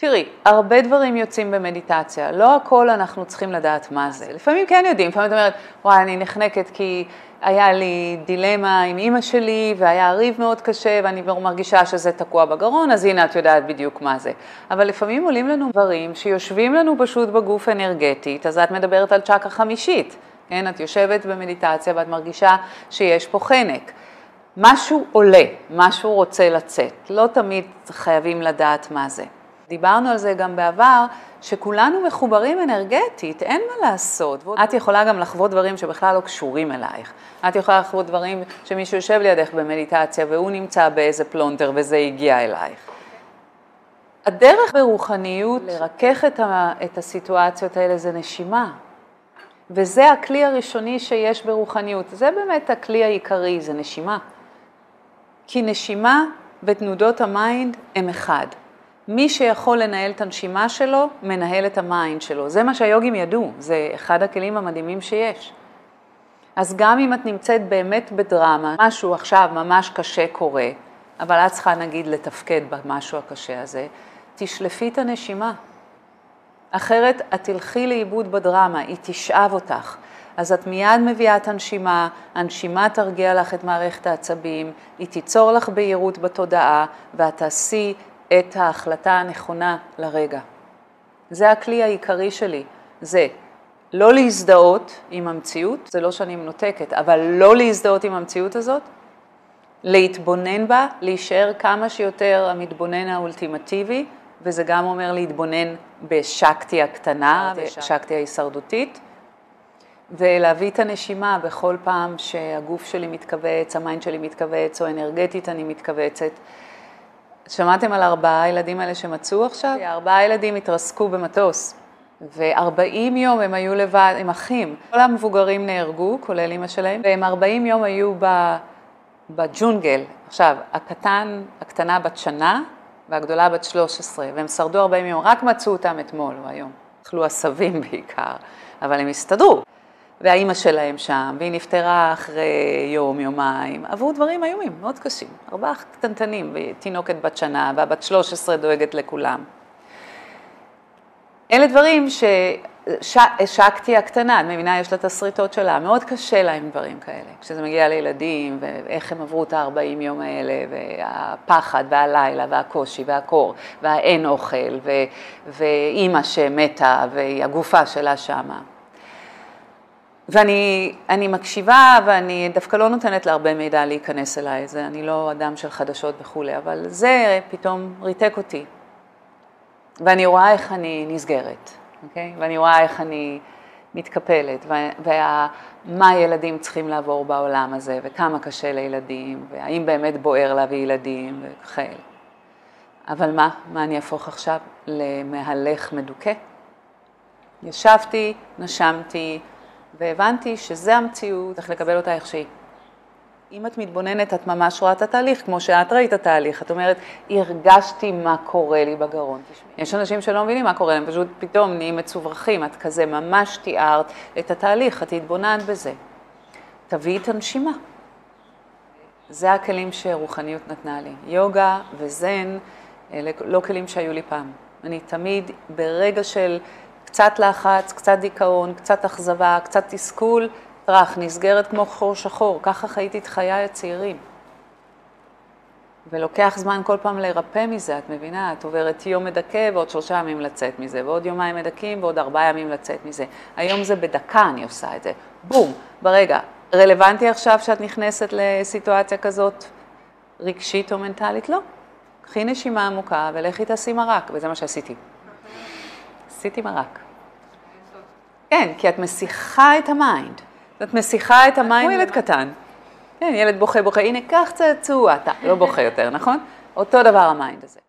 תראי, הרבה דברים יוצאים במדיטציה, לא הכל אנחנו צריכים לדעת מה זה. לפעמים כן יודעים, לפעמים את אומרת, וואי, אני נחנקת כי היה לי דילמה עם אימא שלי והיה ריב מאוד קשה ואני מרגישה שזה תקוע בגרון, אז הנה את יודעת בדיוק מה זה. אבל לפעמים עולים לנו דברים שיושבים לנו פשוט בגוף אנרגטית, אז את מדברת על צ'קרה חמישית, כן? את יושבת במדיטציה ואת מרגישה שיש פה חנק. משהו עולה, משהו רוצה לצאת, לא תמיד חייבים לדעת מה זה. דיברנו על זה גם בעבר, שכולנו מחוברים אנרגטית, אין מה לעשות. את יכולה גם לחוות דברים שבכלל לא קשורים אלייך. את יכולה לחוות דברים שמישהו יושב לידך במדיטציה והוא נמצא באיזה פלונטר וזה הגיע אלייך. הדרך ברוחניות לרכך את, ה, את הסיטואציות האלה זה נשימה. וזה הכלי הראשוני שיש ברוחניות. זה באמת הכלי העיקרי, זה נשימה. כי נשימה ותנודות ה mind הם אחד. מי שיכול לנהל את הנשימה שלו, מנהל את ה mind שלו. זה מה שהיוגים ידעו, זה אחד הכלים המדהימים שיש. אז גם אם את נמצאת באמת בדרמה, משהו עכשיו ממש קשה קורה, אבל את צריכה נגיד לתפקד במשהו הקשה הזה, תשלפי את הנשימה. אחרת את תלכי לאיבוד בדרמה, היא תשאב אותך. אז את מיד מביאה את הנשימה, הנשימה תרגיע לך את מערכת העצבים, היא תיצור לך בהירות בתודעה, ואת תעשי את ההחלטה הנכונה לרגע. זה הכלי העיקרי שלי, זה לא להזדהות עם המציאות, זה לא שאני מנותקת, אבל לא להזדהות עם המציאות הזאת, להתבונן בה, להישאר כמה שיותר המתבונן האולטימטיבי, וזה גם אומר להתבונן בשקטי הקטנה, בשקטי ההישרדותית, ולהביא את הנשימה בכל פעם שהגוף שלי מתכווץ, ה mind שלי מתכווץ, או אנרגטית אני מתכווצת. שמעתם על ארבעה הילדים האלה שמצאו עכשיו? ארבעה ילדים התרסקו במטוס, ו-40 יום הם היו לבד, הם אחים. כל המבוגרים נהרגו, כולל אימא שלהם, והם 40 יום היו בג'ונגל. עכשיו, הקטן, הקטנה בת שנה, והגדולה בת 13, והם שרדו 40 יום, רק מצאו אותם אתמול או היום. אכלו עשבים בעיקר, אבל הם הסתדרו. והאימא שלהם שם, והיא נפטרה אחרי יום, יומיים, עברו דברים איומים, מאוד קשים. ארבעה קטנטנים, ותינוקת בת שנה, והבת 13 דואגת לכולם. אלה דברים שהשקתי הקטנה, את מבינה, יש לה את השריטות שלה, מאוד קשה להם דברים כאלה. כשזה מגיע לילדים, ואיך הם עברו את ה-40 יום האלה, והפחד, והלילה, והקושי, והקור, והאין אוכל, ואימא שמתה, והגופה שלה שמה. ואני מקשיבה ואני דווקא לא נותנת להרבה מידע להיכנס אליי, זה, אני לא אדם של חדשות וכולי, אבל זה פתאום ריתק אותי. ואני רואה איך אני נסגרת, אוקיי? ואני רואה איך אני מתקפלת, ומה ילדים צריכים לעבור בעולם הזה, וכמה קשה לילדים, והאם באמת בוער להביא ילדים וכאלה. אבל מה, מה אני אהפוך עכשיו למהלך מדוכא? ישבתי, נשמתי, והבנתי שזה המציאות, צריך לקבל אותה איך שהיא. אם את מתבוננת, את ממש רואה את התהליך, כמו שאת ראית את התהליך. את אומרת, הרגשתי מה קורה לי בגרון. יש אנשים שלא מבינים מה קורה להם, פשוט פתאום נהיים מצוברחים. את כזה ממש תיארת את התהליך, את התבוננת בזה. תביאי את הנשימה. זה הכלים שרוחניות נתנה לי. יוגה וזן, אלה לא כלים שהיו לי פעם. אני תמיד ברגע של קצת לחץ, קצת דיכאון, קצת אכזבה, קצת תסכול, טראח, נסגרת כמו חור שחור, ככה חייתי את חיי הצעירים. ולוקח זמן כל פעם לרפא מזה, את מבינה? את עוברת יום מדכא ועוד שלושה ימים לצאת מזה, ועוד יומיים מדכאים ועוד ארבעה ימים לצאת מזה. היום זה בדקה אני עושה את זה, בום, ברגע. רלוונטי עכשיו שאת נכנסת לסיטואציה כזאת רגשית או מנטלית? לא. קחי נשימה עמוקה ולכי תעשי מרק, וזה מה שעשיתי. עשיתי מרק. כן, כי את מסיחה את ה mind. את מסיחה את ה mind. כמו ילד קטן. כן, ילד בוכה בוכה, הנה, קח צעצוע, אתה לא בוכה יותר, נכון? אותו דבר ה mind הזה.